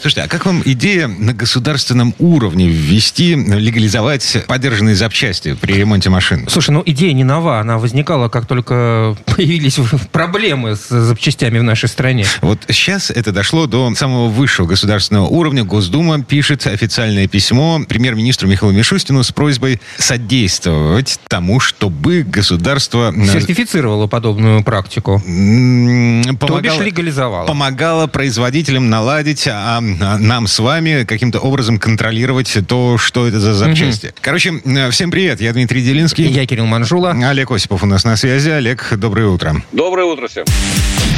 Слушайте, а как вам идея на государственном уровне ввести, легализовать подержанные запчасти при ремонте машин? Слушай, ну идея не нова, она возникала, как только появились проблемы с запчастями в нашей стране. Вот сейчас это дошло до самого высшего государственного уровня. Госдума пишет официальное письмо премьер-министру Михаилу Мишустину с просьбой содействовать тому, чтобы государство... э, Сертифицировала подобную практику. м, То бишь легализовала. помогала производителям наладить, а нам с вами каким-то образом контролировать то, что это за запчасти. Короче, э, всем привет, я Дмитрий Делинский. Я Кирилл Манжула. Олег Осипов у нас на связи. Олег, доброе утро. Доброе утро всем.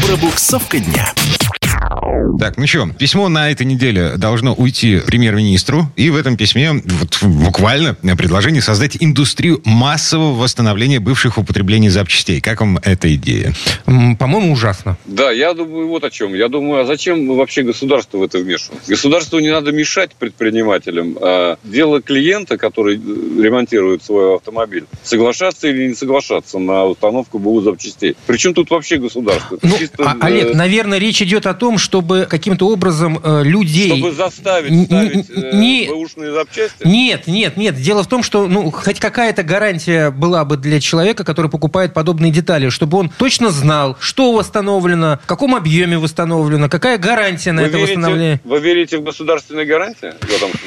Пробуксовка дня. Так, ну что, письмо на этой неделе должно уйти премьер-министру, и в этом письме вот, буквально предложение создать индустрию массового восстановления бывших в употреблении запчастей. Как вам эта идея? По-моему, ужасно. Да, я думаю вот о чем. Я думаю, а зачем вообще государство в это вмешивается? Государству не надо мешать предпринимателям. А дело клиента, который э, ремонтирует свой автомобиль, соглашаться или не соглашаться на установку БУ запчастей. Причем тут вообще государство? Ну, чисто, а- э, Олег, наверное, речь идет о том, чтобы каким-то образом э, людей... чтобы заставить Н- ставить э, не- бэушные запчасти? Нет, нет, нет. Дело в том, что ну, хоть какая-то гарантия была бы для человека, который покупает подобные детали, чтобы он точно знал, что восстановлено, в каком объеме восстановлено, какая гарантия на Вы это верите, восстановление. вы верите в государственные гарантии?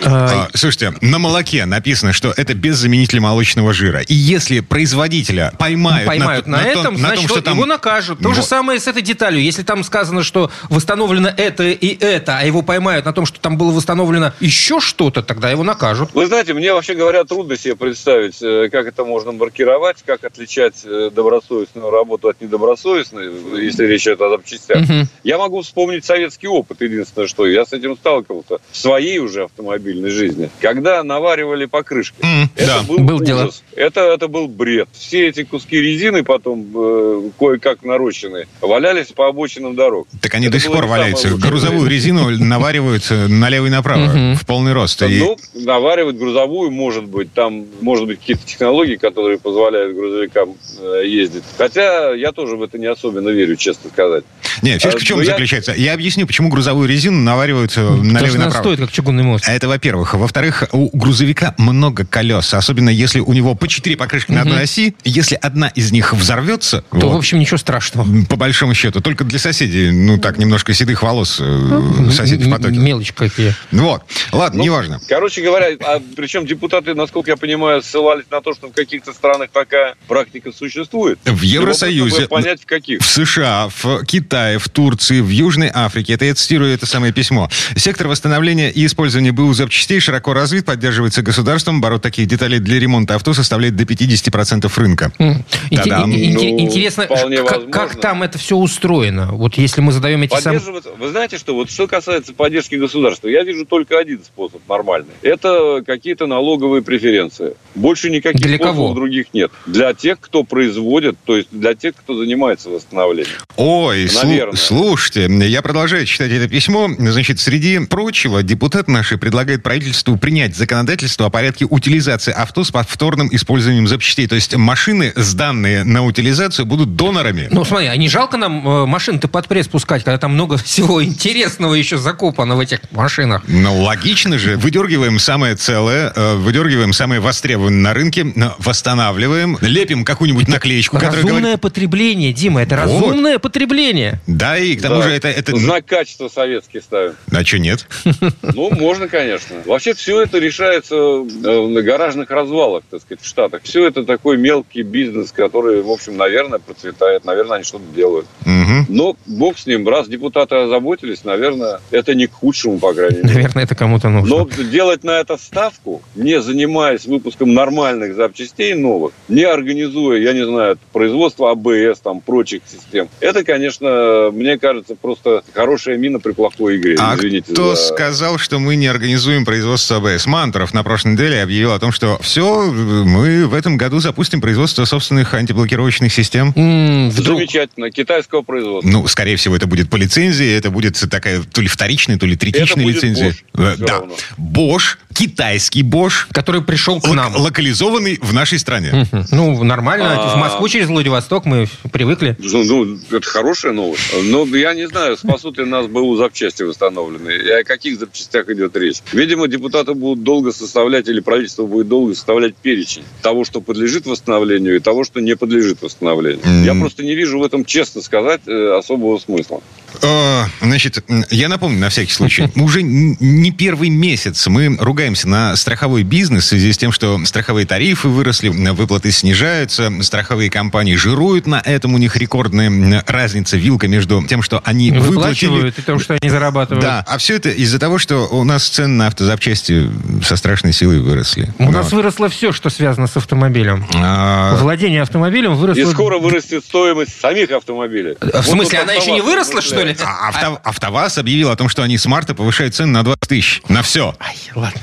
А, А, слушайте, на молоке написано, что это без заменителя молочного жира. И если производителя поймают, поймают на, на, то- этом, на значит, том, что там... его накажут. То же Вот. самое с этой деталью. Если там сказано, что восстановлено это и это, а его поймают на том, что там было восстановлено еще что-то, тогда его накажут. Вы знаете, мне, вообще говоря, трудно себе представить, э, как это можно маркировать, как отличать э, добросовестную работу от недобросовестной, если речь идет о запчастях. Мгм. Я могу вспомнить советский опыт, единственное, что я с этим сталкивался в своей уже автомобильной жизни. Когда наваривали покрышки. М, Это да. был, Был ужас. дело. Это, это был бред. Все эти куски резины потом э, кое-как нарощенные валялись по обочинам дорог. Так они Это до сих было пор валяются. лучшее Грузовую резину наваривают э, налево и направо в полный рост. Ну, наваривать грузовую, может быть, там, может быть, какие-то технологии, которые позволяют грузовикам э, ездить. Хотя я тоже в это не особенно верю, честно сказать. Не, фишка А, в чем ну, заключается? Я объясню, почему грузовую резину наваривают э, налево и она направо. стоит, как чугунный мост. Это во-первых. Во-вторых, у грузовика много колес. Особенно если у него по четыре покрышки на одной оси. Если одна из них взорвется, То, вот, в общем, ничего страшного. по большому счету, только для соседей, ну так, немножко седых волос э, соседей в потоке. Мелочи какие. Вот. Ладно, Ну, неважно. Короче говоря, а причем депутаты, насколько я понимаю, ссылались на то, что в каких-то странах такая практика существует. В Евросоюзе, понять, в каких. в США, в Китае, в Турции, в Южной Африке, это я цитирую это самое письмо, сектор восстановления и использования БУ запчастей широко развит, поддерживается государством, оборот таких деталей для ремонта авто составляет до 50% рынка. Инте- Да-да. ин- инте- Ну, Интересно, вполне как, возможно. как там это все устроено? Вот если мы задаем эти самые... Поддерживаться. Вы знаете, что вот что касается поддержки государства, я вижу только один способ нормальный. Это какие-то налоговые преференции. Больше никаких Для способов кого? других нет. Для тех, кто производит, то есть для тех, кто занимается восстановлением. Ой, Наверное. слушайте, я продолжаю читать это письмо. Значит, среди прочего, депутат наши предлагает правительству принять законодательство о порядке утилизации авто с повторным использованием запчастей. То есть машины, сданные на утилизацию, будут донорами. Ну, смотри, а не жалко нам э, машин-то под пресс пускать, когда там много всего интересного еще закопано в этих машинах? Ну, логично же. Выдергиваем самое целое, э, выдергиваем самое востребованное на рынке, э, восстанавливаем, лепим какую-нибудь наклеечку, которая Разумное говорит... потребление, Дима, это Вот. разумное потребление. Да, и к тому Да. же это... это... Знак качества советский ставим. А что нет? Ну, можно, конечно. Вообще все это решается э, на гаражных развалах, так сказать, в Штатах. Все это такой мелкий бизнес, который, в общем, наверное, процветает. Наверное, они что-то делают. Мгм. Но бог с ним. Раз депутаты озаботились, наверное, это не к худшему, по крайней мере. Наверное, это кому-то нужно. Но делать на это ставку, не занимаясь выпуском нормальных запчастей новых, не организуя, я не знаю, производство АБС, там, прочих систем, это, конечно, мне кажется, просто хорошая мина при плохой игре. А Извините кто за- сказал, что мы не организуем производство АБС? Мантуров на прошлой неделе объявил о том, что все, мы в этом году запустим производство собственных антиблокировочных систем. М, Вдруг. Замечательно. Китайского производства. Ну, скорее всего, это будет по лицензии, это будет такая то ли вторичная, то ли третичная лицензия. Bosch, Э, да. Bosch китайский Bosch, Который пришел к нам. локализованный в нашей стране. Мгм. Ну, нормально. А. В Москву через Владивосток мы привыкли. Ну, ну, это хорошая новость. Но я не знаю, спасут ли нас БУ запчасти восстановленные. И о каких запчастях идет речь. Видимо, депутаты будут долго составлять, или правительство будет долго составлять перечень того, что подлежит восстановлению, и того, что не подлежит восстановлению. М. Я просто не вижу в этом, честно сказать, э, особого смысла. Э, Значит, я напомню на всякий случай. Уже н- не первый месяц мы ругаемся на страховой бизнес в связи с тем, что страховые тарифы выросли, выплаты снижаются, страховые компании жируют на этом, у них рекордная разница, вилка между тем, что они выплатили... Выплачивают и то, что они зарабатывают. Да, а все это из-за того, что у нас цены на автозапчасти со страшной силой выросли. У нас Вот. выросло все, что связано с автомобилем. А, Владение автомобилем выросло... И скоро вырастет стоимость самих автомобилей. А В Вот смысле, она еще не выросла, что ли? размышляет. а авто- АвтоВАЗ объявил о том, что они с марта повышают цены на 20 тысяч. На все. Ай, ладно.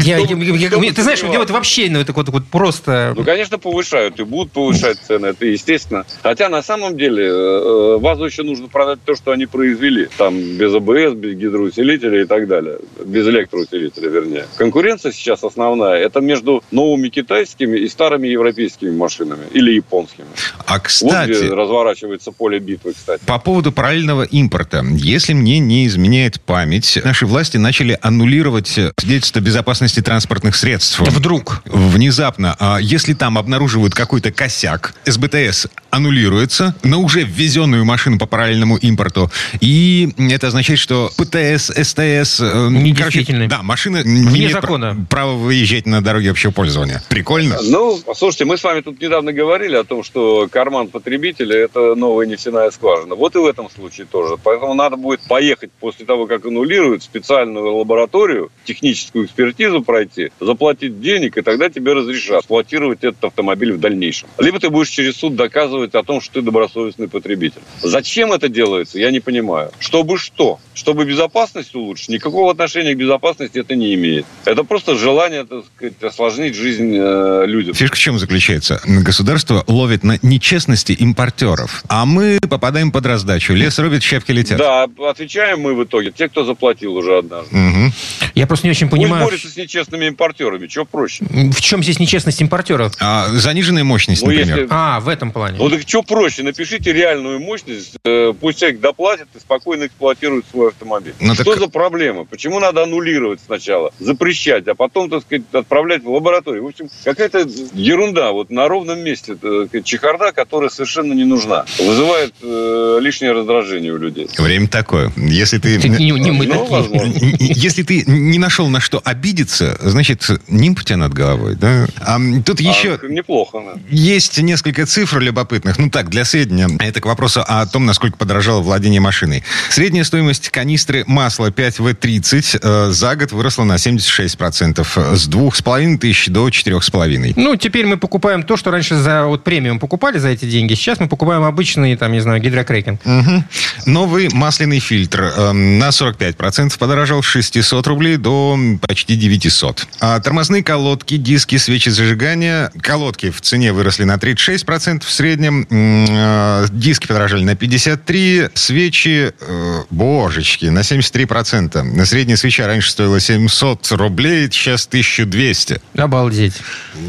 Я- я- я- Кто бы Ты знаешь, сомневался. мне вот вообще, ну, это вот вот просто... Ну, конечно, повышают и будут повышать цены, это естественно. Хотя на самом деле э, ВАЗу еще нужно продать то, что они произвели. Там без АБС, без гидроусилителя и так далее. Без электроусилителя, вернее. Конкуренция сейчас основная. Это между новыми китайскими и старыми европейскими машинами. Или японскими. А Вот где кстати, разворачивается поле битвы, кстати. по поводу параллельного импорта. Если мне не изменяет память, наши власти начали аннулировать свидетельство безопасности транспортных средств. Вдруг. Внезапно, а если там обнаруживают какой-то косяк, СБТС аннулируется на уже ввезенную машину по параллельному импорту. И это означает, что ПТС, СТС... э, Недействительны. да, машина не имеет закона. права выезжать на дороге общего пользования. Прикольно? Ну, слушайте, мы с вами тут недавно говорили о том, что карман потребителя – это новая нефтяная скважина. Вот и в этом случае тоже. Поэтому надо будет поехать после того, как аннулируют, специальную лабораторию, техническую экспертизу пройти, заплатить денег, и тогда тебе разрешат эксплуатировать этот автомобиль в дальнейшем. Либо ты будешь через суд доказывать о том, что ты добросовестный потребитель. Зачем это делается, я не понимаю. Чтобы что? Чтобы безопасность улучшить? Никакого отношения к безопасности это не имеет. Это просто желание, так сказать, осложнить жизнь э, людям. Фишка в чем заключается? Государство ловит на нечестности импортеров, а мы попадаем под раздачу. Лес рубит, щепки летят. Да, отвечаем мы в итоге, те, кто заплатил уже однажды. Мгм. Я просто не очень Пусть понимаю, борются с нечестными импортерами, что проще? в чем здесь нечестность импортера. А, заниженная мощность, Ну, например. если- А, в этом плане. Ну так что проще, напишите реальную мощность, э, пусть человек доплатит и спокойно эксплуатирует свой автомобиль. Ну, что так- за проблема? Почему надо аннулировать сначала, запрещать, а потом, так сказать, отправлять в лабораторию? В общем, какая-то ерунда вот на ровном месте, сказать, чехарда, которая совершенно не нужна. Вызывает э, лишнее раздражение у людей. Время такое. Если ты... Ты- не, не мы Ну, такие. возможно. Если ты не нашел на что обидеться, значит, нимб у тебя над головой, да? А тут еще А, неплохо, да. есть несколько цифр любопытных. Ну так, для сведения. Это к вопросу о том, насколько подорожало владение машиной. Средняя стоимость канистры масла 5В30 э, за год выросла на 76%. С 2,5 тысяч до 4,5. Ну, теперь мы покупаем то, что раньше за вот премиум покупали за эти деньги. Сейчас мы покупаем обычный, там, не знаю, гидрокрекинг. Мгм. Новый масляный фильтр э, на 45% подорожал с 600 рублей до почти 900. А тормозные колодки, диски, свечи зажигания. Колодки в цене выросли на 36% в среднем. Э, диски подорожали на 53%. Свечи, э, божечки, на 73%. На средняя свеча раньше стоила 700 рублей, сейчас 1200. Обалдеть.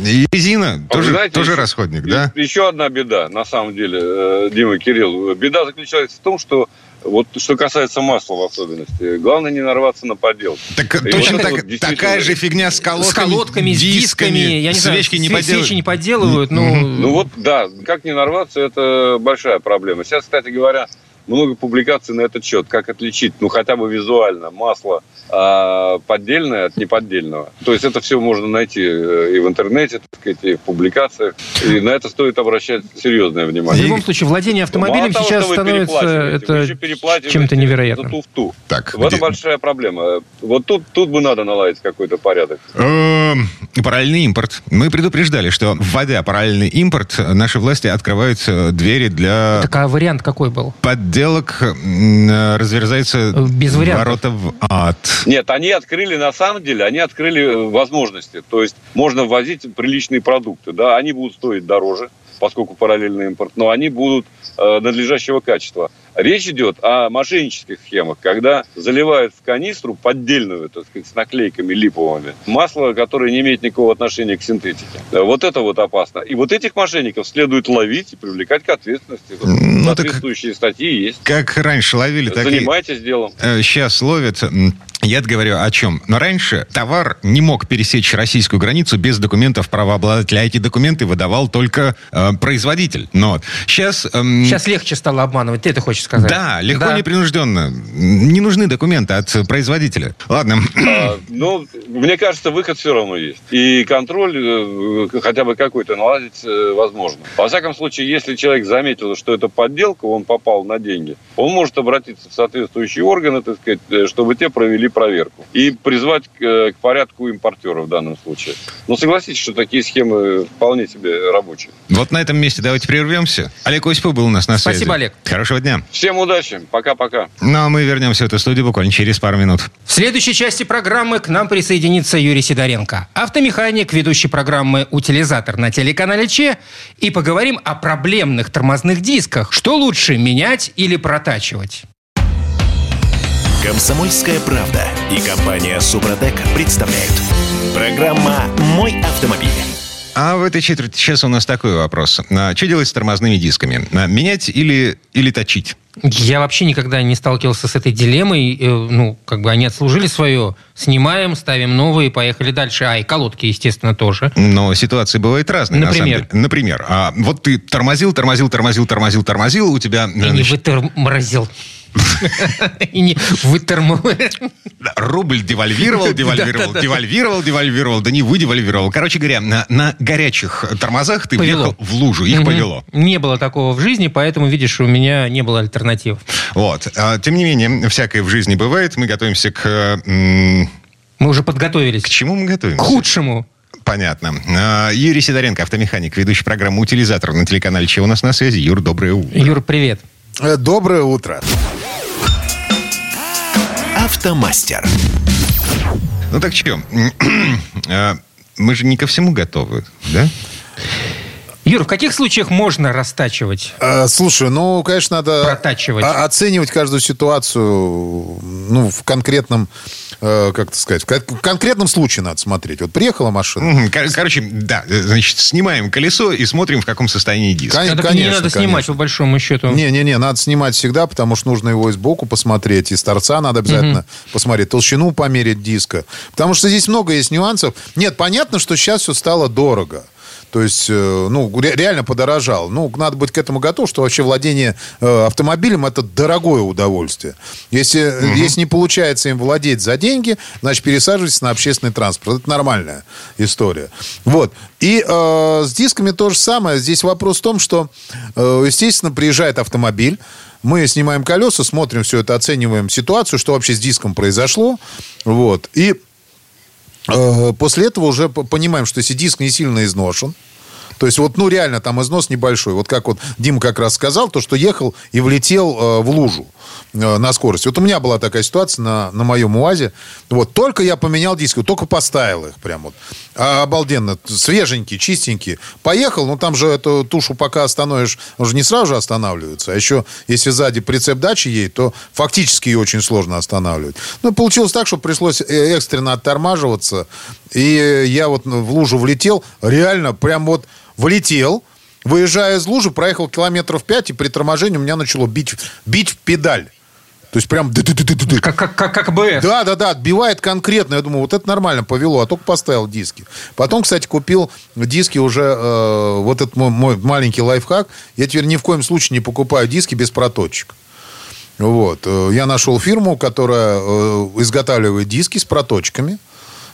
И резина А тоже, знаете, тоже еще- расходник, да? Еще одна беда, на самом деле, э, Дима Кирилл. Беда заключается в том, что вот что касается масла в особенности, главное не нарваться на подделку. Так И точно вот так- вот действительно- такая же фигня с колодками, с колодками, с дисками. Я не знаю, свечки не све- поделают. свечи не подделывают. Ну, Ну вот, да, как не нарваться, это большая проблема. Сейчас, кстати говоря, много публикаций на этот счет, как отличить, ну хотя бы визуально, масло а, поддельное от неподдельного. То есть это все можно найти э, и в интернете, так сказать, и в публикациях. И на это стоит обращать серьезное в внимание. любом случае, владение автомобилем Мало того, сейчас вы становится это чем-то за невероятным. туфту. Так, Вот где- это большая проблема. Вот тут, тут бы надо наладить какой-то порядок. Эм, Параллельный импорт. Мы предупреждали, что вводя параллельный импорт, наши власти открывают э, двери для Так а вариант какой был? подделок, м, э, разверзаются Без вариантов. ворота в ад. Нет, они открыли, на самом деле, они открыли э, возможности. То есть можно ввозить приличные продукты. Да, они будут стоить дороже, поскольку параллельный импорт, но они будут э, надлежащего качества. Речь идет о мошеннических схемах, когда заливают в канистру поддельную, так сказать, с наклейками липовыми, масло, которое не имеет никакого отношения к синтетике. Вот это вот опасно. И вот этих мошенников следует ловить и привлекать к ответственности. Ну, Соответствующие так, статьи есть. Как раньше ловили, так Занимайтесь и... делом. Сейчас ловят я говорю о чем? Но раньше товар не мог пересечь российскую границу без документов правообладателя. А эти документы выдавал только э, производитель. Но сейчас... Эм... Сейчас легче стало обманывать, ты это хочешь сказать? Да, легко, да. непринужденно. Не нужны документы от производителя. Ладно. А, ну, мне кажется, выход все равно есть. И контроль э, хотя бы какой-то наладить э, возможно. Во всяком случае, если человек заметил, что это подделка, он попал на деньги, он может обратиться в соответствующие органы, так сказать, э, чтобы те провели проверку. И призвать к, э, к порядку импортера в данном случае. Но согласитесь, что такие схемы вполне себе рабочие. Вот на этом месте давайте прервемся. Олег Осипов был у нас на связи. Спасибо, Олег. Хорошего дня. Всем удачи. Пока-пока. Ну, а мы вернемся в эту студию буквально через пару минут. В следующей части программы к нам присоединится Юрий Сидоренко, автомеханик, ведущий программы «Утилизатор» на телеканале ЧЕ. И поговорим о проблемных тормозных дисках. Что лучше, менять или протачивать? Комсомольская правда и компания Супротек представляют. Программа «Мой автомобиль». А в этой четверти сейчас у нас такой вопрос. А, что делать с тормозными дисками? А, менять или, или точить? Я вообще никогда не сталкивался с этой дилеммой. Э, ну, как бы они отслужили свое. Снимаем, ставим новые, поехали дальше. А, и колодки, естественно, тоже. Но ситуации бывают разные, Например? На Например, а, вот ты тормозил, тормозил, тормозил, тормозил, тормозил, у тебя... И не вытормозил. И не вытормал. Рубль девальвировал, девальвировал, девальвировал, девальвировал, да не выдевальвировал. Короче говоря, на, на горячих тормозах ты въехал в лужу, их повело. Не было такого в жизни, поэтому, видишь, у меня не было альтернатив. Вот. А, тем не менее, всякое в жизни бывает. Мы готовимся к... Мы уже подготовились. К чему мы готовимся? К худшему. Понятно. А, Юрий Сидоренко, автомеханик, ведущий программу «Утилизатор» на телеканале «Чего у нас на связи». Юр, доброе утро. Юр, привет. Э, доброе утро. Автомастер. Ну так что, а, мы же не ко всему готовы, да? Юр, в каких случаях можно растачивать? А, слушай, ну, конечно, надо Протачивать. оценивать каждую ситуацию ну, в конкретном, э, как это сказать, в конкретном случае надо смотреть. Вот приехала машина. Короче, да, значит, снимаем колесо и смотрим, в каком состоянии диск. Кон- конечно, не надо конечно. снимать, по большому счету. Не-не-не, надо снимать всегда, потому что нужно его и сбоку посмотреть, и с торца надо обязательно угу. посмотреть, толщину померить диска. Потому что здесь много есть нюансов. Нет, понятно, что сейчас все стало дорого. То есть, э, ну, реально подорожал. Ну, надо быть к этому готов, что вообще владение э, автомобилем это дорогое удовольствие. Если, угу. если не получается им владеть за деньги, значит, пересаживайтесь на общественный транспорт. Это нормальная история. Вот. И э, с дисками то же самое. Здесь вопрос в том, что, э, естественно, приезжает автомобиль, мы снимаем колеса, смотрим все это, оцениваем ситуацию, что вообще с диском произошло. Вот. И после этого уже понимаем, что если диск не сильно изношен, то есть вот, ну, реально там износ небольшой. Вот как вот Дима как раз сказал, то, что ехал и влетел э, в лужу э, на скорости. Вот у меня была такая ситуация на, на моем УАЗе. Вот, только я поменял диски, только поставил их прям вот. А, обалденно. Свеженькие, чистенькие. Поехал, ну, там же эту тушу пока остановишь, он же не сразу же останавливается. А еще, если сзади прицеп дачи едет, то фактически ее очень сложно останавливать. Ну, получилось так, что пришлось э, экстренно оттормаживаться. И я вот в лужу влетел, реально прям вот влетел, выезжая из лужи, проехал километров 5, и при торможении у меня начало бить, бить в педаль. То есть прям... Как, как, как, как БФ. Да, да, да, отбивает конкретно. Я думаю, вот это нормально повело, а только поставил диски. Потом, кстати, купил диски уже, э, вот этот мой, мой маленький лайфхак. Я теперь ни в коем случае не покупаю диски без проточек. Вот. Э, я нашел фирму, которая э, изготавливает диски с проточками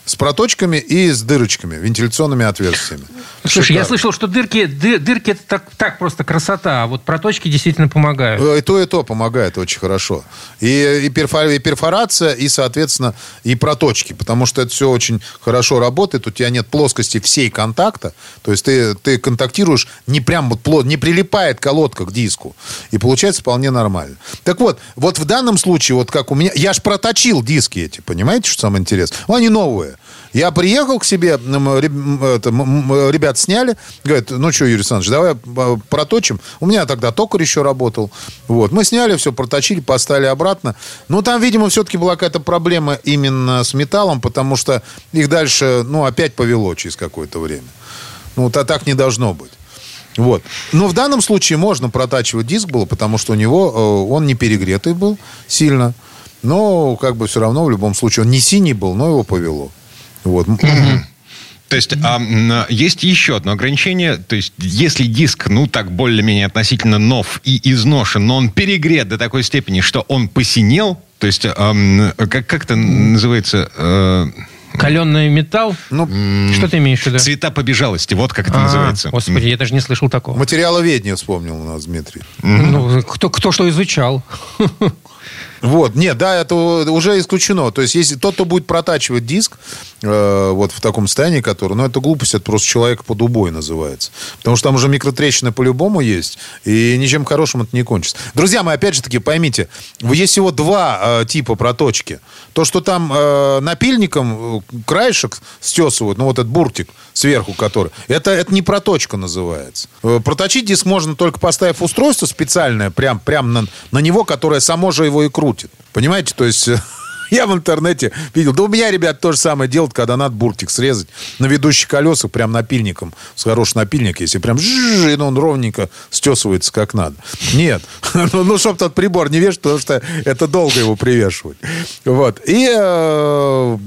с проточками и с дырочками, вентиляционными отверстиями. Слушай, Шикарно. я слышал, что дырки, ды, дырки это так, так просто красота, а вот проточки действительно помогают. И то, и то помогает очень хорошо. И, и, перфор, и перфорация, и, соответственно, и проточки, потому что это все очень хорошо работает, у тебя нет плоскости всей контакта, то есть ты, ты контактируешь не прям вот плотно, не прилипает колодка к диску, и получается вполне нормально. Так вот, вот в данном случае, вот как у меня, я ж проточил диски эти, понимаете, что самое интересное? Ну, они новые. Я приехал к себе, это, ребят сняли, говорят, ну что, Юрий Александрович, давай э, проточим. У меня тогда токарь еще работал. Вот. Мы сняли все, проточили, поставили обратно. Но там, видимо, все-таки была какая-то проблема именно с металлом, потому что их дальше, ну, опять повело через какое-то время. Ну, то так не должно быть. Вот. Но в данном случае можно протачивать диск было, потому что у него э, он не перегретый был сильно. Но как бы все равно в любом случае он не синий был, но его повело. Вот. То есть а, есть еще одно ограничение. То есть если диск, ну так более-менее относительно нов и изношен, но он перегрет до такой степени, что он посинел, то есть ам, как, как это называется? Э, Каленый металл? Ну, Что ты имеешь в виду? цвета побежалости, вот как это А, называется. Господи, я даже не слышал такого. материаловедение вспомнил у нас Дмитрий. Ну, кто, кто что изучал. Вот, нет, да, это уже исключено. То есть, если тот, кто будет протачивать диск э, вот в таком состоянии, который, ну, это глупость, это просто человек под убой называется. Потому что там уже микротрещины по-любому есть, и ничем хорошим это не кончится. Друзья мои, опять же таки, поймите, есть всего два э, типа проточки. То, что там э, напильником э, краешек стесывают, ну, вот этот буртик сверху который, это, это не проточка называется. Э, Проточить диск можно только поставив устройство специальное, прям, прям на, на него, которое само же его и крутит. Понимаете, то есть... э, Я в интернете видел. Да у меня, ребят, то же самое делают, когда надо буртик срезать на ведущих колесах, прям напильником. С хороший напильник, если прям жжж, и он ровненько стесывается как надо. Нет. Ну, ну чтобы тот прибор не вешать, потому что это долго его привешивать. Вот. И э,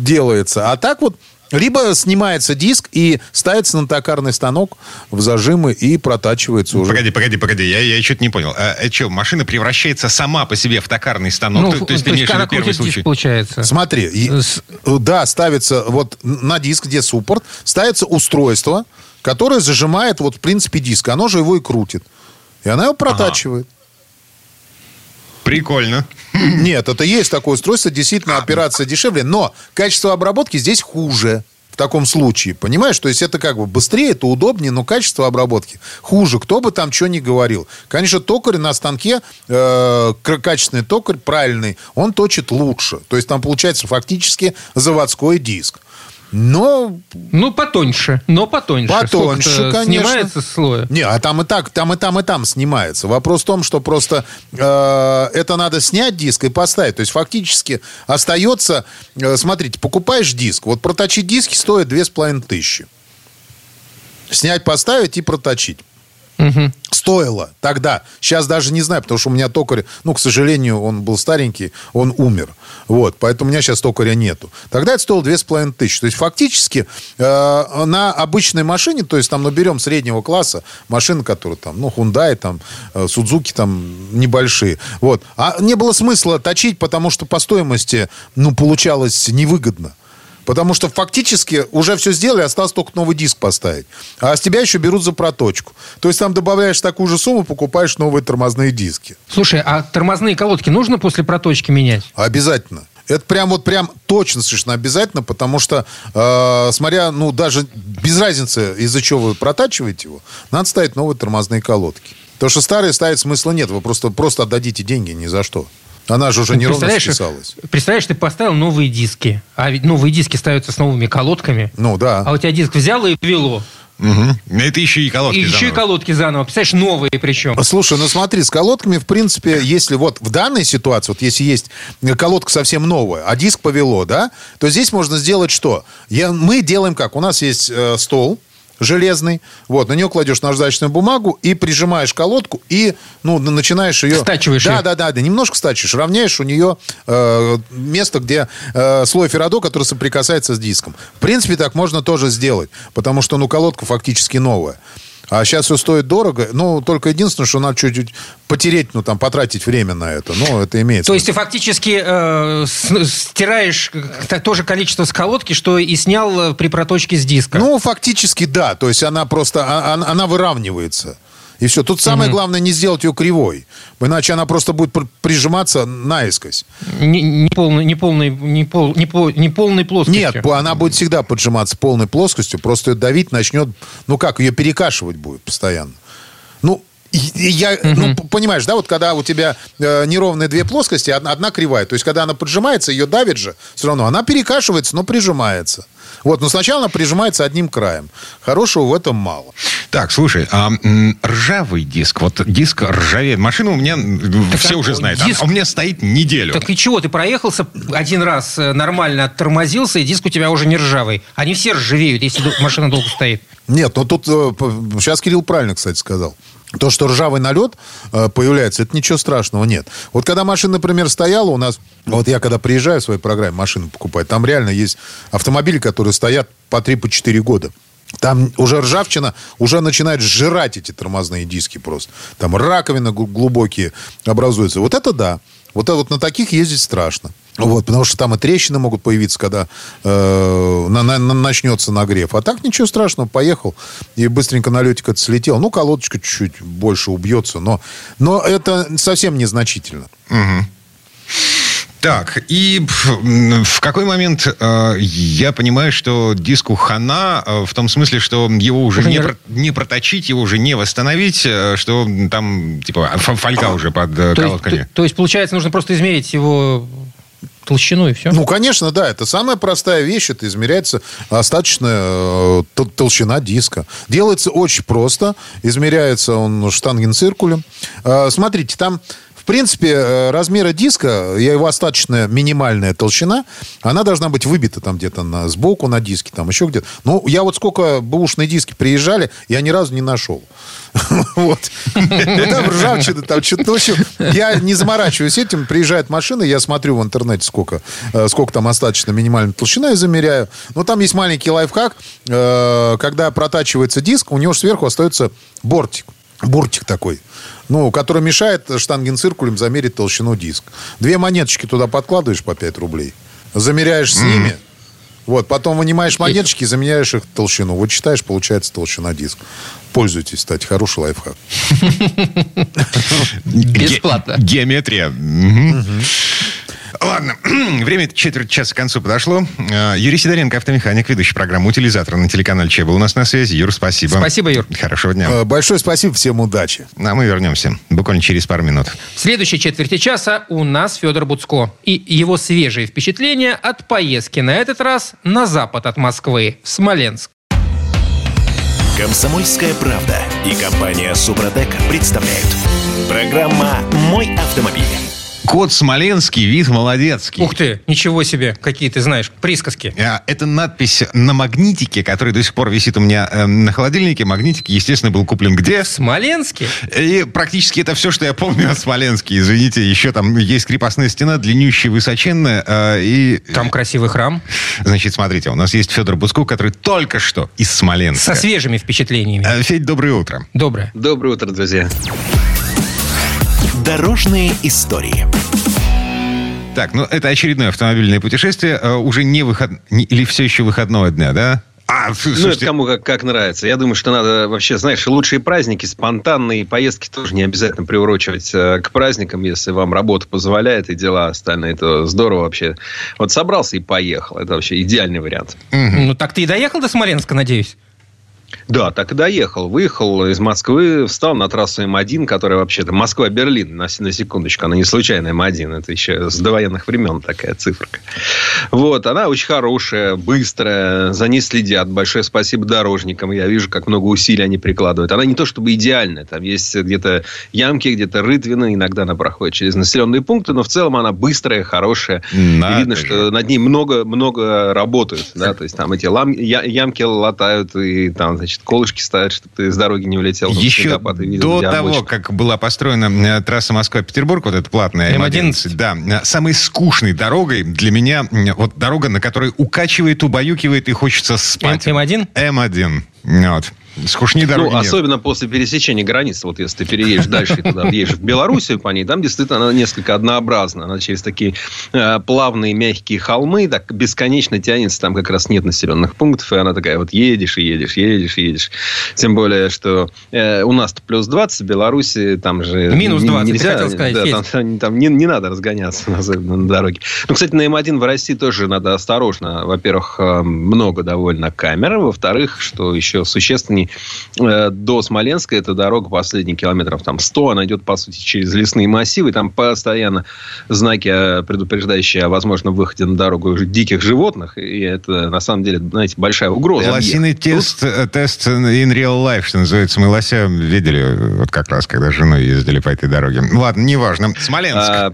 делается. А так вот либо снимается диск и ставится на токарный станок в зажимы и протачивается уже. Погоди, погоди, погоди, я, я что-то не понял. А, это что, машина превращается сама по себе в токарный станок? Ну, то, то есть ты имеешь в виду первый диск, случай? получается. Смотри, С- да, ставится вот на диск, где суппорт, ставится устройство, которое зажимает вот в принципе диск. Оно же его и крутит. И она его протачивает. Прикольно. Нет, это есть такое устройство, действительно операция дешевле, но качество обработки здесь хуже. В таком случае, понимаешь? То есть это как бы быстрее, это удобнее, но качество обработки хуже. Кто бы там что ни говорил. Конечно, токарь на станке, э, качественный токарь, правильный, он точит лучше. То есть там получается фактически заводской диск. Но Ну, потоньше, но потоньше. Потоньше, конечно. Снимается слоя. Не, а там и так, там и там, и там снимается. Вопрос в том, что просто э, это надо снять диск и поставить. То есть фактически остается, э, смотрите, покупаешь диск, вот проточить диски стоит две с половиной тысячи. Снять, поставить и проточить. Мгм. Стоило тогда. Сейчас даже не знаю, потому что у меня токарь, ну, к сожалению, он был старенький, он умер. Вот, поэтому у меня сейчас токаря нету. Тогда это стоило 2500 тысячи. То есть фактически э, на обычной машине, то есть там, ну, берем среднего класса, машины, которые там, ну, Hyundai, там, э, Suzuki, там, небольшие. Вот. А не было смысла точить, потому что по стоимости, ну, получалось невыгодно. Потому что фактически уже все сделали, осталось только новый диск поставить. А с тебя еще берут за проточку. То есть там добавляешь такую же сумму, покупаешь новые тормозные диски. Слушай, а тормозные колодки нужно после проточки менять? Обязательно. Это прям вот прям точно совершенно обязательно, потому что, э, смотря, ну, даже без разницы, из-за чего вы протачиваете его, надо ставить новые тормозные колодки. То, что старые ставить смысла нет. Вы просто, просто отдадите деньги ни за что. Она же уже Ну, неровно представляешь, списалась. Представляешь, ты поставил новые диски, а ведь новые диски ставятся с новыми колодками, Ну, да. а у тебя диск взяло и повело. Мгм. Это еще и колодки И еще и заново. колодки заново. Представляешь, новые причем. Слушай, ну смотри, с колодками, в принципе, если вот в данной ситуации, вот если есть колодка совсем новая, а диск повело, да, то здесь можно сделать что? Я, мы делаем как? У нас есть э, стол железный, вот, на него кладешь наждачную бумагу и прижимаешь колодку и, ну, начинаешь ее... Стачиваешь да, её. Да, да, да, немножко стачиваешь, равняешь у нее э, место, где э, слой феррадо, который соприкасается с диском. В принципе, так можно тоже сделать, потому что, ну, колодка фактически новая. А сейчас все стоит дорого. Ну, только единственное, что надо чуть-чуть потереть, ну, там, потратить время на это. Ну, это имеется. То есть ты фактически э, стираешь то же количество с колодки, что и снял э, при проточке с диска. Ну, фактически, да. То есть она просто, а- а- она выравнивается. И все. Тут самое главное не сделать ее кривой. Иначе она просто будет пр- прижиматься наискось. Не, не полной, не полной, не пол, не, по- не полной плоскостью. Нет, она будет всегда поджиматься полной плоскостью. Просто ее давить начнет... Ну как, ее перекашивать будет постоянно. Ну, я, ну, п- понимаешь, да, вот когда у тебя э, неровные две плоскости, одна, одна кривая, то есть когда она поджимается, ее давит же, все равно она перекашивается, но прижимается. Вот, но сначала она прижимается одним краем. Хорошего в этом мало. Так, слушай, а, ржавый диск, вот диск ржавеет. Машина у меня, м, все а уже знают, диск- а у меня стоит неделю. Так и чего, ты проехался один раз, э, нормально оттормозился, и диск у тебя уже не ржавый. Они все ржавеют, если машина долго стоит. Нет, но тут э, сейчас Кирилл правильно, кстати, сказал. То, что ржавый налет э, появляется, это ничего страшного нет. Вот когда машина, например, стояла у нас, вот я когда приезжаю в своей программе машину покупать, там реально есть автомобили, которые стоят по 3-4 года. Там уже ржавчина уже начинает сжирать эти тормозные диски просто. Там раковины гл- глубокие образуются. Вот это да. Вот это вот на таких ездить страшно. Вот, потому что там и трещины могут появиться, когда э, на- на- на- начнется нагрев. А так ничего страшного, поехал и быстренько на летик это слетел. Ну, колодочка чуть-чуть больше убьется, но, но это совсем незначительно. Так, и в какой момент э, я понимаю, что диску хана, э, в том смысле, что его уже, Уже не, не про- не проточить, его уже не восстановить, э, что там, типа, фольга уже под э, То есть, то- то есть, получается, нужно просто измерить его толщину и все? Ну, конечно, да, это самая простая вещь, это измеряется остаточная э, тол- толщина диска. Делается очень просто, измеряется он штангенциркулем. Э, смотрите, там, принципе, э, размера диска, его остаточная минимальная толщина, она должна быть выбита там где-то на, сбоку на диске, там еще где-то. Ну, я вот сколько бэушные диски приезжали, я ни разу не нашел. Вот. Ну, Там ржавчина, там что-то. Ну, в общем, я не заморачиваюсь этим. Приезжает машина, я смотрю в интернете, сколько, э, сколько там остаточно минимальная толщина, и замеряю. Но там есть маленький лайфхак. Э, Когда протачивается диск, у него сверху остается бортик. Бортик такой. Ну, который мешает штангенциркулем замерить толщину диска. Две монеточки туда подкладываешь по 5 рублей. Замеряешь с ними. Вот, потом вынимаешь монеточки и заменяешь их толщину. Вот читаешь, получается толщина диска. Пользуйтесь, кстати, хороший лайфхак. Бесплатно. Ге- геометрия. Ладно, время четверть часа к концу подошло. Э, Юрий Сидоренко, автомеханик, ведущий программу «Утилизатор» на телеканале Че был у нас на связи. Юр, спасибо. Спасибо, Юр. Хорошего дня. Э, Большое спасибо, всем удачи. А мы вернемся буквально через пару минут. В следующей четверти часа у нас Федор Буцко и его свежие впечатления от поездки на этот раз на запад от Москвы, в Смоленск. Комсомольская правда и компания Супротек представляют. Программа «Мой автомобиль». Кот Смоленский, вид молодецкий. Ух ты, ничего себе, какие ты знаешь присказки. А, Это надпись на магнитике, который до сих пор висит у меня э, на холодильнике. Магнитик, естественно, был куплен где? В Смоленске? И практически это все, что я помню о Смоленске. Извините, еще там есть крепостная стена, длиннющая, высоченная. э, и, Там красивый храм значит, смотрите, у нас есть Федор Бусков, который только что из Смоленска. со свежими впечатлениями. Э, Федь, доброе утро. Доброе. Доброе утро, друзья. Дорожные истории. Так, ну это очередное автомобильное путешествие. э, Уже не выход... не- Или все еще выходного дня, да? А, Ну, это кому как, как нравится. Я думаю, что надо вообще, знаешь, лучшие праздники, спонтанные поездки тоже не обязательно приурочивать э, к праздникам, если вам работа позволяет и дела остальные, то здорово вообще. Вот собрался и поехал. Это вообще идеальный вариант. Ну так ты и доехал до Смоленска, надеюсь? Да, так и доехал. Выехал из Москвы, встал на трассу М1, которая вообще-то Москва-Берлин, на, на секундочку. Она не случайно М1, это еще с довоенных времен такая циферка. Вот, она очень хорошая, быстрая, за ней следят. Большое спасибо дорожникам. Я вижу, как много усилий они прикладывают. Она не то чтобы идеальная. Там есть где-то ямки, где-то рытвины. Иногда она проходит через населенные пункты, но в целом она быстрая, хорошая. Надо и видно, же. что над ней много-много работают. Да? То есть там эти лам- ямки латают и там, значит, колышки ставят, чтобы ты с дороги не улетел. Еще видел, до того, как была построена э, трасса Москва-Петербург, вот эта платная М11. М11, да, э, самой скучной дорогой для меня, э, вот дорога, на которой укачивает, убаюкивает и хочется спать. М- М1? М1. Вот. Скучнее дороги Ну, нет. особенно после пересечения границ. Вот если ты переедешь дальше туда въедешь в Белоруссию по ней, там действительно она несколько однообразна. Она через такие э, плавные, мягкие холмы, так бесконечно тянется. Там как раз нет населенных пунктов. И она такая вот едешь и едешь, едешь едешь. Тем более, что э, у нас-то плюс 20, в Беларуси там же... Минус не- 20, ты нельзя, хотел сказать, да, там, там не, не надо разгоняться особенно на дороге. Ну, кстати, на М1 в России тоже надо осторожно. Во-первых, э, много довольно камер. Во-вторых, что еще существеннее, Э, до Смоленска эта дорога последние километров там 100, она идет, по сути, через лесные массивы. Там постоянно знаки, э, предупреждающие о возможном выходе на дорогу диких животных. И это, на самом деле, знаете, большая угроза. Лосиный тест, Тут... Э, тест in real life, что называется. Мы лося видели вот как раз, когда с женой ездили по этой дороге. Ладно, неважно. Смоленск. А,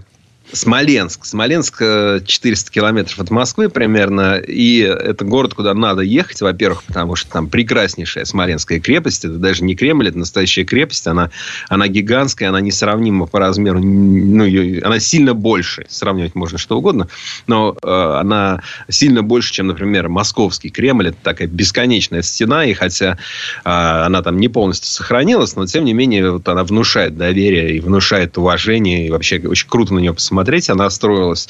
Смоленск. Смоленск 400 э, километров от Москвы примерно. И это город, куда надо ехать, во-первых, потому что там прекраснейшая Смоленская крепость. Это даже не Кремль, это настоящая крепость. Она, она гигантская, она несравнима по размеру. Ну, ее, она сильно больше. Сравнивать можно что угодно. Но э, она сильно больше, чем, например, Московский Кремль. Это такая бесконечная стена. И хотя э, она там не полностью сохранилась, но, тем не менее, вот она внушает доверие и внушает уважение. И вообще очень круто на нее посмотреть посмотреть, она строилась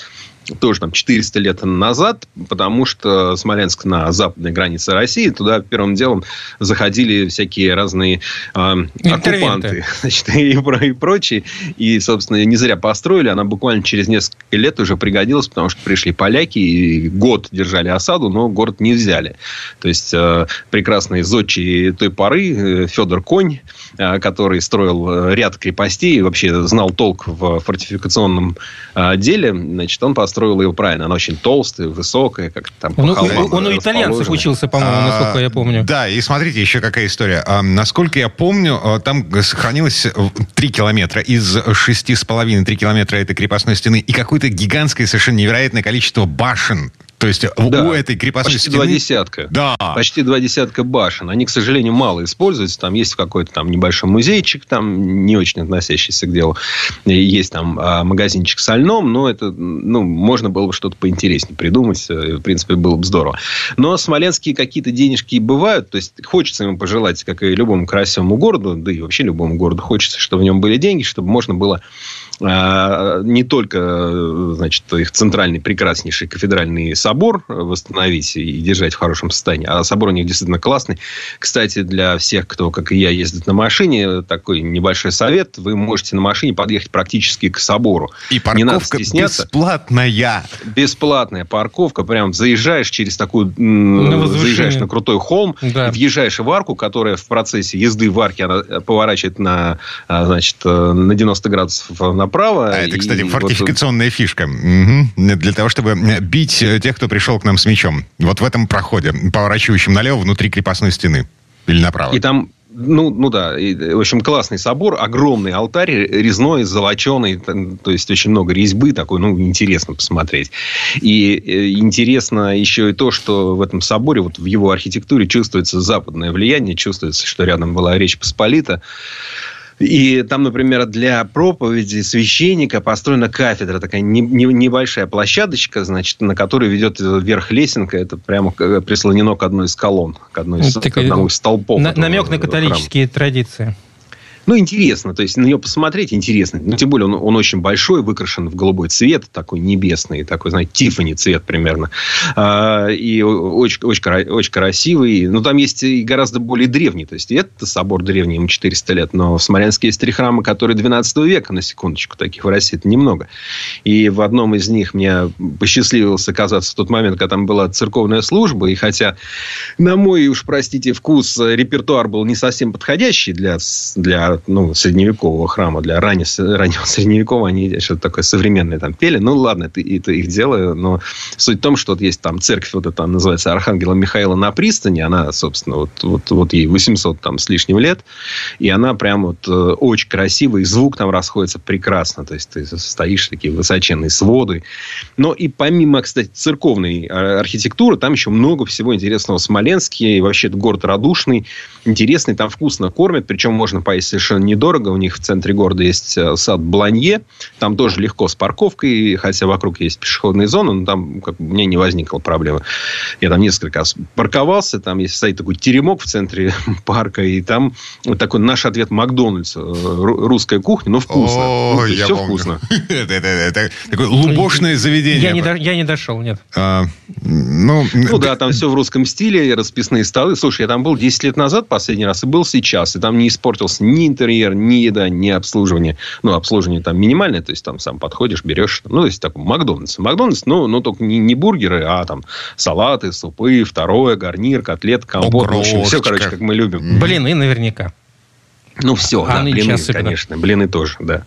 тоже там 400 лет назад, потому что Смоленск на западной границе России, туда первым делом заходили всякие разные э, оккупанты значит, и, и прочие. И, собственно, не зря построили. Она буквально через несколько лет уже пригодилась, потому что пришли поляки и год держали осаду, но город не взяли. То есть, э, прекрасный зодчий той поры э, Федор Конь, э, который строил э, ряд крепостей, вообще знал толк в фортификационном э, деле, значит, он построил построила его правильно. Она очень толстая, высокая, как там по он, холмам Он у итальянцев учился, по-моему, а, насколько я помню. Да, и смотрите, еще какая история. А, насколько я помню, а, там сохранилось 3 километра из 6,5-3 километра этой крепостной стены и какое-то гигантское, совершенно невероятное количество башен то есть да, у этой крепостной почти стены... два десятка. Да. Почти два десятка башен. Они, к сожалению, мало используются. Там есть какой-то там небольшой музейчик, там не очень относящийся к делу. Есть там а, магазинчик с льном, но это, ну, можно было бы что-то поинтереснее придумать. Э, в принципе, было бы здорово. Но смоленские какие-то денежки бывают. То есть, хочется ему пожелать, как и любому красивому городу, да и вообще любому городу хочется, чтобы в нем были деньги, чтобы можно было не только, значит, их центральный прекраснейший кафедральный собор восстановить и держать в хорошем состоянии, а собор у них действительно классный. Кстати, для всех, кто, как и я, ездит на машине, такой небольшой совет, вы можете на машине подъехать практически к собору. И парковка бесплатная. Бесплатная парковка. Прям заезжаешь через такую... На заезжаешь на крутой холм, да. въезжаешь в арку, которая в процессе езды в арке она поворачивает на, а, значит, на 90 градусов на направо. А это, кстати, фортификационная вот... фишка. Угу. Для того, чтобы бить тех, кто пришел к нам с мечом. Вот в этом проходе, поворачивающем налево внутри крепостной стены. Или направо. И там ну, ну да, и, в общем, классный собор, огромный алтарь, резной, золоченый, то есть очень много резьбы, такой, ну, интересно посмотреть. И э, интересно еще и то, что в этом соборе, вот в его архитектуре чувствуется западное влияние, чувствуется, что рядом была Речь Посполита. И там, например, для проповеди священника построена кафедра, такая не, не, небольшая площадочка, значит, на которой ведет вверх лесенка. Это прямо прислонено к одной из колонн, к, одной из, к одному из столпов. На, намек на католические храма. традиции. Ну, интересно. То есть, на нее посмотреть интересно. Ну, тем более, он, он очень большой, выкрашен в голубой цвет, такой небесный, такой, знаете, Тиффани цвет примерно. А, и очень, очень, очень красивый. Но там есть и гораздо более древний. То есть, это собор древний, ему 400 лет. Но в Смоленске есть три храма, которые 12 века, на секундочку. Таких в России это немного. И в одном из них мне посчастливилось оказаться в тот момент, когда там была церковная служба. И хотя, на мой, уж простите, вкус, репертуар был не совсем подходящий для, для ну, средневекового храма, для раннего, раннего средневекового, они что-то такое современное там пели. Ну, ладно, это, это их дело, но суть в том, что вот есть там церковь, вот это называется Архангела Михаила на пристани, она, собственно, вот, вот, вот ей 800 там с лишним лет, и она прям вот э, очень красивая, и звук там расходится прекрасно, то есть ты стоишь такие высоченные своды. Но и помимо, кстати, церковной а, архитектуры, там еще много всего интересного. В Смоленске, и вообще это город радушный, интересный, там вкусно кормят, причем можно поесть совершенно недорого. У них в центре города есть э, сад Бланье. Там тоже легко с парковкой, хотя вокруг есть пешеходные зоны, но там как, мне не возникла проблема. Я там несколько раз парковался, там есть стоит такой теремок в центре парка, и там вот такой наш ответ Макдональдс. Э, русская кухня, но вкусно. О, ну, все помню. вкусно. такое лубошное заведение. Я не, я не дошел, нет. А, ну, ну да, там все в русском стиле, расписные столы. Слушай, я там был 10 лет назад последний раз, и был сейчас. И там не испортился ни интерьер, ни еда, ни обслуживание. Ну, обслуживание там минимальное, то есть там сам подходишь, берешь. Ну, то есть такой Макдональдс. Макдональдс, ну, ну только не, не бургеры, а там салаты, супы, второе, гарнир, котлет, компот. В общем, все, короче, как мы любим. Блины наверняка. Ну, все, А да, блины, особенно. конечно, блины тоже, да.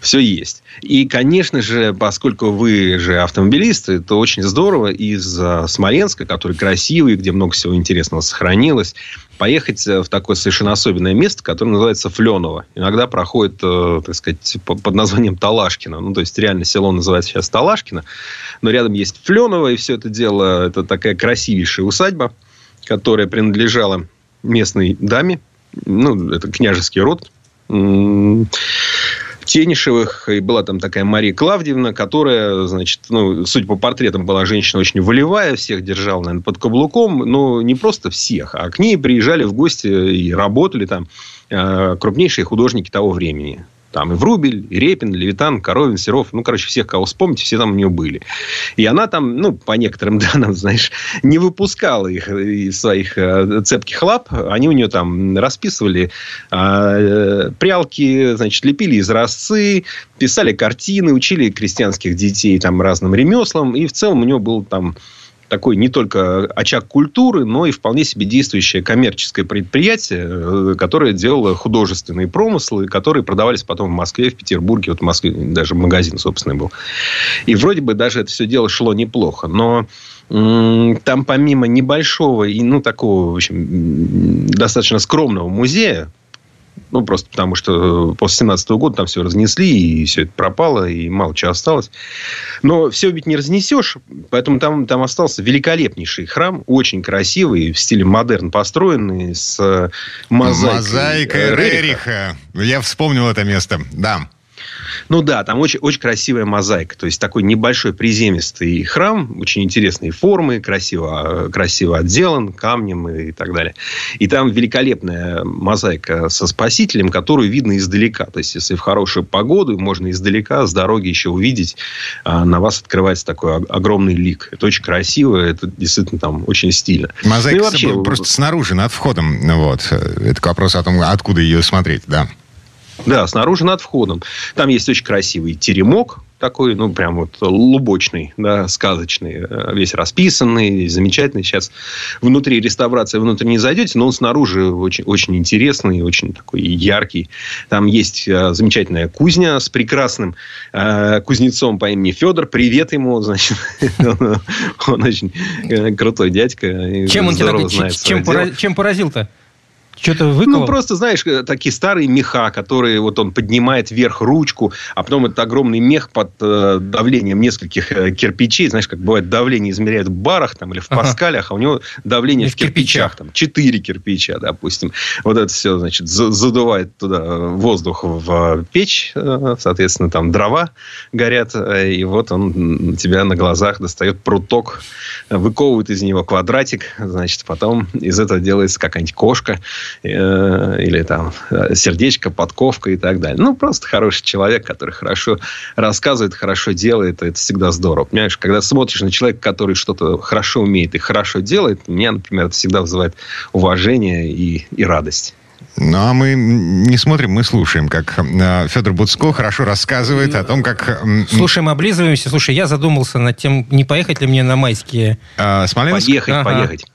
Все есть. И, конечно же, поскольку вы же автомобилисты, то очень здорово из а, Смоленска, который красивый, где много всего интересного сохранилось, поехать э, в такое совершенно особенное место, которое называется Фленово. Иногда проходит, э, так сказать, по- под названием Талашкино. Ну, то есть, реально село называется сейчас Талашкино, но рядом есть Фленово, и все это дело, это такая красивейшая усадьба, которая принадлежала местной даме, ну, это княжеский род Тенишевых. И была там такая Мария Клавдевна, которая, значит, ну, судя по портретам, была женщина очень волевая, всех держала, наверное, под каблуком. Но не просто всех, а к ней приезжали в гости и работали там э, крупнейшие художники того времени. Там и Врубель, и Репин, Левитан, Коровин, Серов. Ну, короче, всех, кого вспомните, все там у нее были. И она там, ну, по некоторым данным, знаешь, не выпускала их из своих э, цепких лап. Они у нее там расписывали э, прялки, значит, лепили изразцы, писали картины, учили крестьянских детей там разным ремеслам. И в целом у нее был там такой не только очаг культуры, но и вполне себе действующее коммерческое предприятие, э, которое делало художественные промыслы, которые продавались потом в Москве, в Петербурге. Вот в Москве даже магазин, собственно, был. И вроде бы даже это все дело шло неплохо. Но там помимо небольшого и, ну, такого, в общем, достаточно скромного музея, ну, просто потому что после 17 года там все разнесли, и все это пропало, и мало чего осталось. Но все ведь не разнесешь, поэтому там, там остался великолепнейший храм, очень красивый, в стиле модерн построенный, с э, мозаикой, э, Рериха. Рериха. Я вспомнил это место. Да. Ну да, там очень, очень красивая мозаика. То есть такой небольшой приземистый храм, очень интересные формы, красиво, красиво отделан камнем и так далее. И там великолепная мозаика со спасителем, которую видно издалека. То есть, если в хорошую погоду, можно издалека с дороги еще увидеть, а, на вас открывается такой огромный лик. Это очень красиво, это действительно там очень стильно. Мозаика Ну вообще, просто снаружи, над входом. Вот. Это к вопросу о том, откуда ее смотреть. Да. Да, снаружи над входом. Там есть очень красивый теремок, такой, ну, прям вот лубочный, да, сказочный, э, весь расписанный, замечательный. Сейчас внутри реставрация, внутрь не зайдете, но он снаружи очень, очень интересный, очень такой яркий. Там есть э, замечательная кузня с прекрасным э, кузнецом по имени Федор. Привет ему, значит. Он очень э, крутой дядька. Чем он тебя чем поразил-то? Что-то выколол? Ну, просто, знаешь, э, такие старые меха, которые вот он поднимает вверх ручку, а потом этот огромный мех под э, давлением нескольких э, кирпичей. Знаешь, как бывает, давление измеряют в барах там, или в Ага. паскалях, а у него давление И в кирпичах. кирпичах. Там, четыре кирпича, допустим. Вот это все, значит, за- задувает туда воздух в э, печь, э, соответственно, там дрова горят, э, и вот он тебя на глазах достает пруток, э, выковывает из него квадратик, значит, потом из этого делается какая-нибудь кошка, э, или там э, сердечко, подковка и так далее. Ну, просто хороший человек, который хорошо рассказывает, хорошо делает. Это всегда здорово. Понимаешь, когда смотришь на человека, который что-то хорошо умеет и хорошо делает, меня, например, это всегда вызывает уважение и, и радость. Ну, а мы не смотрим, мы слушаем, как э, Федор Буцко хорошо рассказывает о том, как Слушаем, облизываемся. Слушай, я задумался над тем, не поехать ли мне на майские. э, Смоленск... Поехать, Ага. поехать.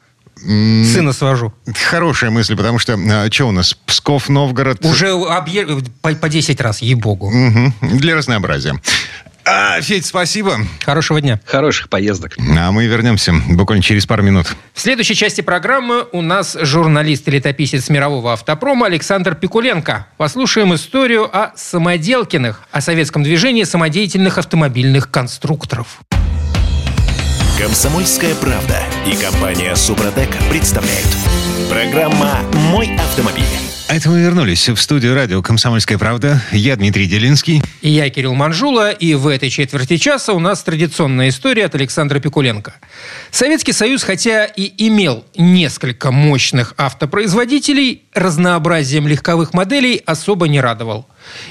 Сына свожу. Хорошая мысль, потому что что у нас? Псков, Новгород. Уже объе- по, по 10 раз, ей-богу. Мгм. Для разнообразия. А, Федь, спасибо. Хорошего дня. Хороших поездок. А мы вернемся буквально через пару минут. В следующей части программы у нас журналист и летописец мирового автопрома Александр Пикуленко. Послушаем историю о самоделкиных, о советском движении самодеятельных автомобильных конструкторов. Комсомольская правда и компания Супротек представляют. Программа «Мой автомобиль». А это мы вернулись в студию радио «Комсомольская правда». Я Дмитрий Делинский. И я Кирилл Манжула, и в этой четверти часа у нас традиционная история от Александра Пикуленко. Советский Союз, хотя и имел несколько мощных автопроизводителей, разнообразием легковых моделей особо не радовал.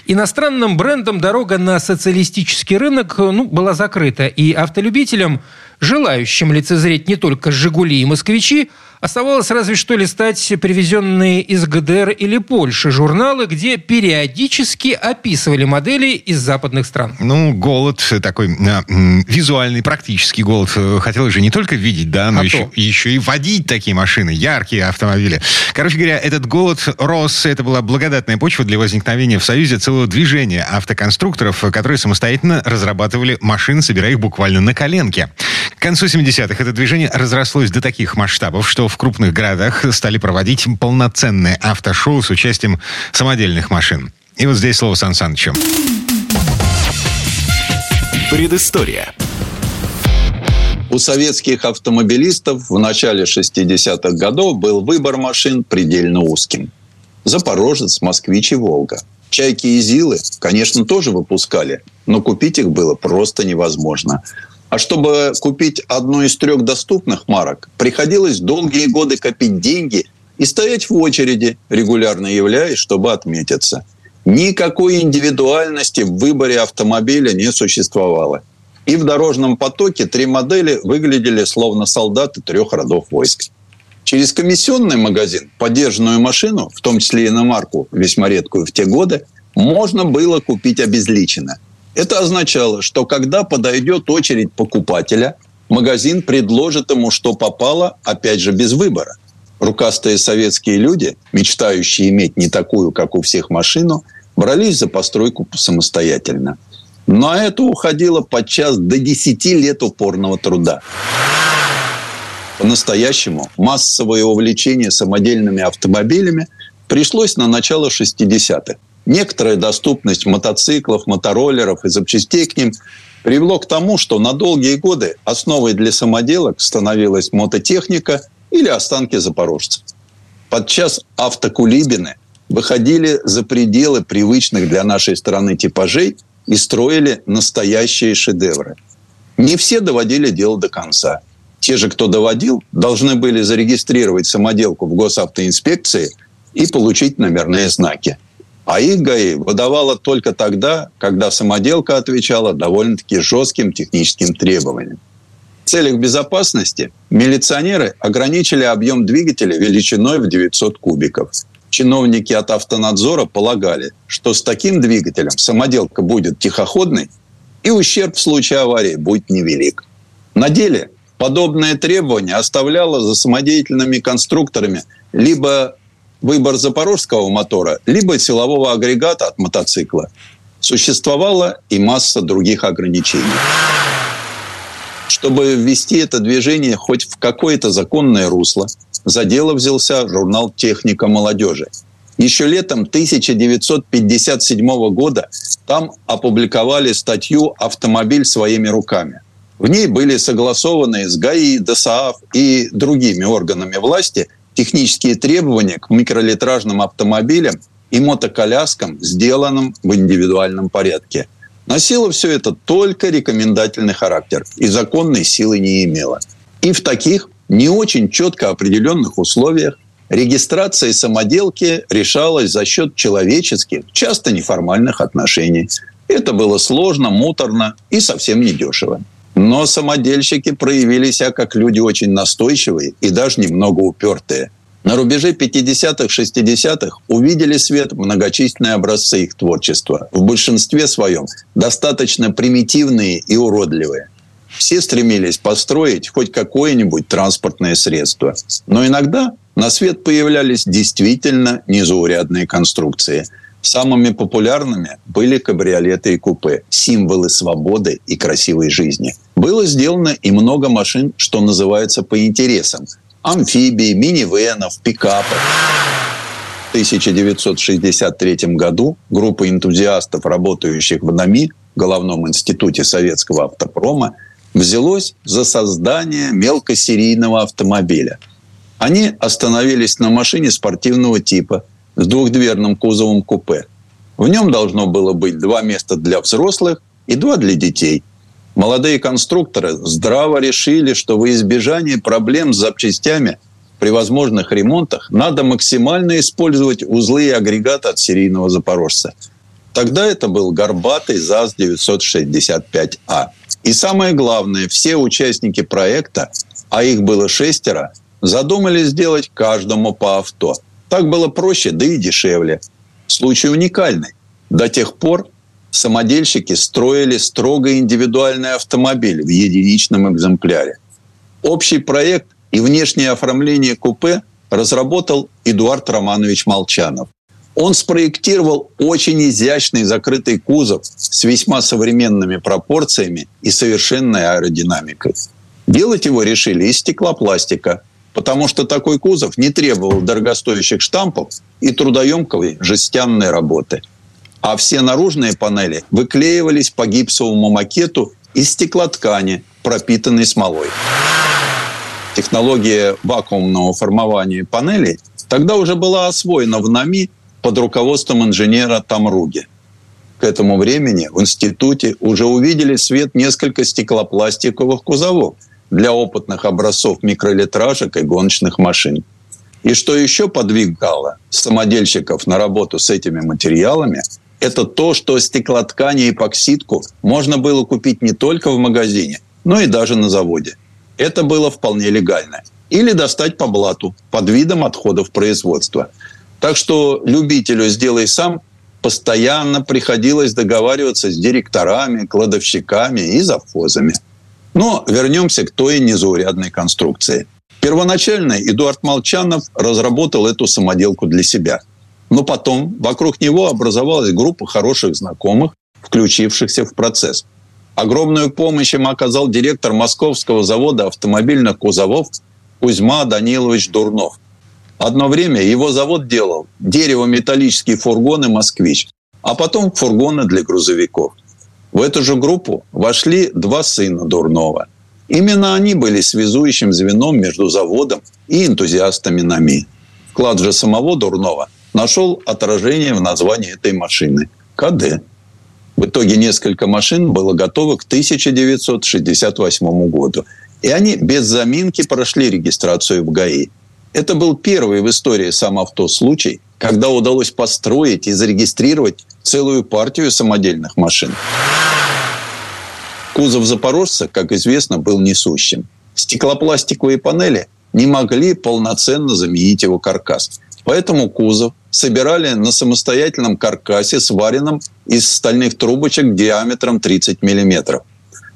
Иностранным брендам дорога на социалистический рынок ну, была закрыта, и автолюбителям, желающим лицезреть не только «Жигули» и «Москвичи», Оставалось разве что листать привезенные из ГДР или Польши журналы, где периодически описывали модели из западных стран. Ну, голод такой а, визуальный, практический голод. Хотелось же не только видеть, да, но а еще, еще и водить такие машины, яркие автомобили. Короче говоря, этот голод рос. Это была благодатная почва для возникновения в Союзе целого движения автоконструкторов, которые самостоятельно разрабатывали машины, собирая их буквально на коленке. К концу 70-х это движение разрослось до таких масштабов, что в крупных городах стали проводить полноценные автошоу с участием самодельных машин. И вот здесь слово Сан Санычу. Предыстория. У советских автомобилистов в начале 60-х годов был выбор машин предельно узким. Запорожец, Москвич и Волга. Чайки и Зилы, конечно, тоже выпускали, но купить их было просто невозможно. А чтобы купить одну из трех доступных марок, приходилось долгие годы копить деньги и стоять в очереди, регулярно являясь, чтобы отметиться. Никакой индивидуальности в выборе автомобиля не существовало. И в дорожном потоке три модели выглядели словно солдаты трех родов войск. Через комиссионный магазин поддержанную машину, в том числе и на марку, весьма редкую в те годы, можно было купить обезличенно – это означало, что когда подойдет очередь покупателя, магазин предложит ему, что попало, опять же, без выбора. Рукастые советские люди, мечтающие иметь не такую, как у всех, машину, брались за постройку самостоятельно. На это уходило подчас до 10 лет упорного труда. По-настоящему массовое увлечение самодельными автомобилями пришлось на начало 60-х некоторая доступность мотоциклов, мотороллеров и запчастей к ним привело к тому, что на долгие годы основой для самоделок становилась мототехника или останки запорожцев. Подчас автокулибины выходили за пределы привычных для нашей страны типажей и строили настоящие шедевры. Не все доводили дело до конца. Те же, кто доводил, должны были зарегистрировать самоделку в госавтоинспекции и получить номерные знаки – а их ГАИ выдавала только тогда, когда самоделка отвечала довольно-таки жестким техническим требованиям. В целях безопасности милиционеры ограничили объем двигателя величиной в 900 кубиков. Чиновники от автонадзора полагали, что с таким двигателем самоделка будет тихоходной и ущерб в случае аварии будет невелик. На деле подобное требование оставляло за самодеятельными конструкторами либо выбор запорожского мотора, либо силового агрегата от мотоцикла. Существовала и масса других ограничений. Чтобы ввести это движение хоть в какое-то законное русло, за дело взялся журнал «Техника молодежи». Еще летом 1957 года там опубликовали статью «Автомобиль своими руками». В ней были согласованы с ГАИ, ДСААФ и другими органами власти технические требования к микролитражным автомобилям и мотоколяскам, сделанным в индивидуальном порядке. Носило все это только рекомендательный характер и законной силы не имело. И в таких не очень четко определенных условиях регистрация самоделки решалась за счет человеческих, часто неформальных отношений. Это было сложно, муторно и совсем недешево. Но самодельщики проявили себя как люди очень настойчивые и даже немного упертые. На рубеже 50-х, 60-х увидели свет многочисленные образцы их творчества. В большинстве своем достаточно примитивные и уродливые. Все стремились построить хоть какое-нибудь транспортное средство. Но иногда на свет появлялись действительно незаурядные конструкции – Самыми популярными были кабриолеты и купе, символы свободы и красивой жизни. Было сделано и много машин, что называется, по интересам. Амфибии, минивенов, пикапов. В 1963 году группа энтузиастов, работающих в НАМИ, Головном институте советского автопрома, взялось за создание мелкосерийного автомобиля. Они остановились на машине спортивного типа – с двухдверным кузовом купе. В нем должно было быть два места для взрослых и два для детей. Молодые конструкторы здраво решили, что во избежание проблем с запчастями при возможных ремонтах надо максимально использовать узлы и агрегаты от серийного запорожца. Тогда это был горбатый ЗАЗ-965А. И самое главное, все участники проекта, а их было шестеро, задумали сделать каждому по авто. Так было проще, да и дешевле. Случай уникальный. До тех пор самодельщики строили строго индивидуальный автомобиль в единичном экземпляре. Общий проект и внешнее оформление купе разработал Эдуард Романович Молчанов. Он спроектировал очень изящный закрытый кузов с весьма современными пропорциями и совершенной аэродинамикой. Делать его решили из стеклопластика, потому что такой кузов не требовал дорогостоящих штампов и трудоемкой жестянной работы. А все наружные панели выклеивались по гипсовому макету из стеклоткани, пропитанной смолой. Технология вакуумного формования панелей тогда уже была освоена в НАМИ под руководством инженера Тамруги. К этому времени в институте уже увидели свет несколько стеклопластиковых кузовов – для опытных образцов микролитражек и гоночных машин. И что еще подвигало самодельщиков на работу с этими материалами, это то, что стеклоткани и эпоксидку можно было купить не только в магазине, но и даже на заводе. Это было вполне легально. Или достать по блату под видом отходов производства. Так что любителю «сделай сам» постоянно приходилось договариваться с директорами, кладовщиками и завхозами – но вернемся к той незаурядной конструкции. Первоначально Эдуард Молчанов разработал эту самоделку для себя. Но потом вокруг него образовалась группа хороших знакомых, включившихся в процесс. Огромную помощь им оказал директор Московского завода автомобильных кузовов Кузьма Данилович Дурнов. Одно время его завод делал дерево-металлические фургоны «Москвич», а потом фургоны для грузовиков – в эту же группу вошли два сына Дурнова. Именно они были связующим звеном между заводом и энтузиастами НАМИ. Вклад же самого Дурнова нашел отражение в названии этой машины – КД. В итоге несколько машин было готово к 1968 году. И они без заминки прошли регистрацию в ГАИ. Это был первый в истории сам авто случай, когда удалось построить и зарегистрировать целую партию самодельных машин. Кузов «Запорожца», как известно, был несущим. Стеклопластиковые панели не могли полноценно заменить его каркас. Поэтому кузов собирали на самостоятельном каркасе, сваренном из стальных трубочек диаметром 30 мм.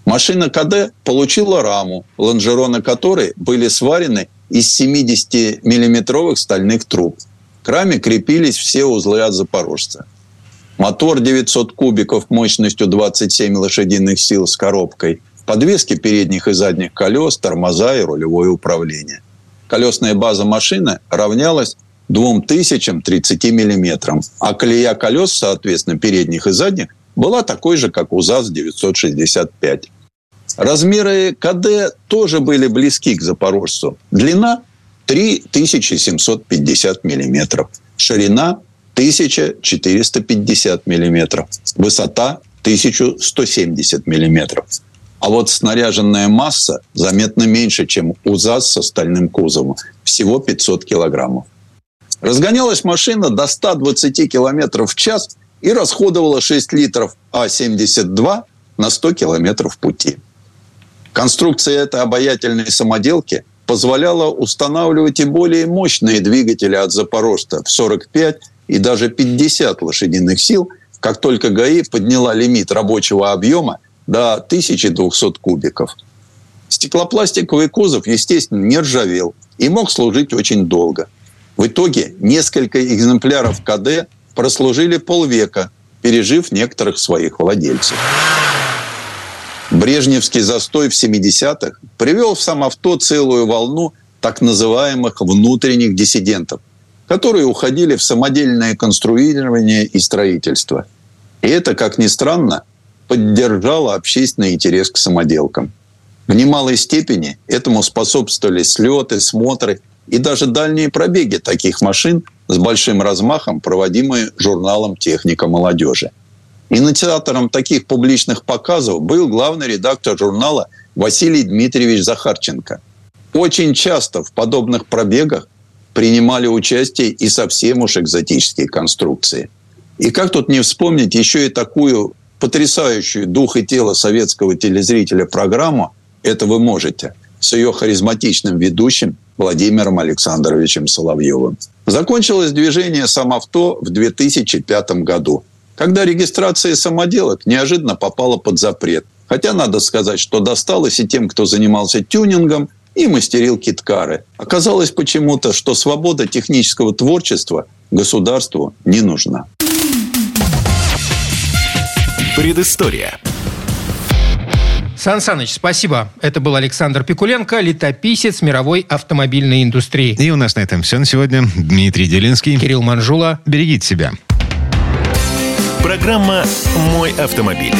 Машина КД получила раму, лонжероны которой были сварены из 70-миллиметровых стальных труб. К раме крепились все узлы от «Запорожца». Мотор 900 кубиков мощностью 27 лошадиных сил с коробкой. Подвески передних и задних колес, тормоза и рулевое управление. Колесная база машины равнялась 2030 миллиметрам, а колея колес, соответственно, передних и задних, была такой же, как у ЗАЗ-965. Размеры КД тоже были близки к «Запорожцу». Длина 3750 миллиметров, ширина 1450 миллиметров, высота 1170 миллиметров. А вот снаряженная масса заметно меньше, чем у ЗАЗ с остальным кузовом. Всего 500 килограммов. Разгонялась машина до 120 километров в час и расходовала 6 литров А-72 на 100 километров пути. Конструкция этой обаятельной самоделки позволяла устанавливать и более мощные двигатели от «Запорожца» в 45 и даже 50 лошадиных сил, как только ГАИ подняла лимит рабочего объема до 1200 кубиков. Стеклопластиковый кузов, естественно, не ржавел и мог служить очень долго. В итоге несколько экземпляров КД прослужили полвека, пережив некоторых своих владельцев. Брежневский застой в 70-х привел в сам авто целую волну так называемых внутренних диссидентов – которые уходили в самодельное конструирование и строительство. И это, как ни странно, поддержало общественный интерес к самоделкам. В немалой степени этому способствовали слеты, смотры и даже дальние пробеги таких машин с большим размахом, проводимые журналом «Техника молодежи». Инициатором таких публичных показов был главный редактор журнала Василий Дмитриевич Захарченко. Очень часто в подобных пробегах принимали участие и совсем уж экзотические конструкции. И как тут не вспомнить еще и такую потрясающую дух и тело советского телезрителя программу «Это вы можете» с ее харизматичным ведущим Владимиром Александровичем Соловьевым. Закончилось движение «Самавто» в 2005 году, когда регистрация самоделок неожиданно попала под запрет. Хотя надо сказать, что досталось и тем, кто занимался тюнингом и мастерил киткары. Оказалось почему-то, что свобода технического творчества государству не нужна. Предыстория. Сан Саныч, спасибо. Это был Александр Пикуленко, летописец мировой автомобильной индустрии. И у нас на этом все на сегодня. Дмитрий Делинский. Кирилл Манжула. Берегите себя. Программа «Мой автомобиль».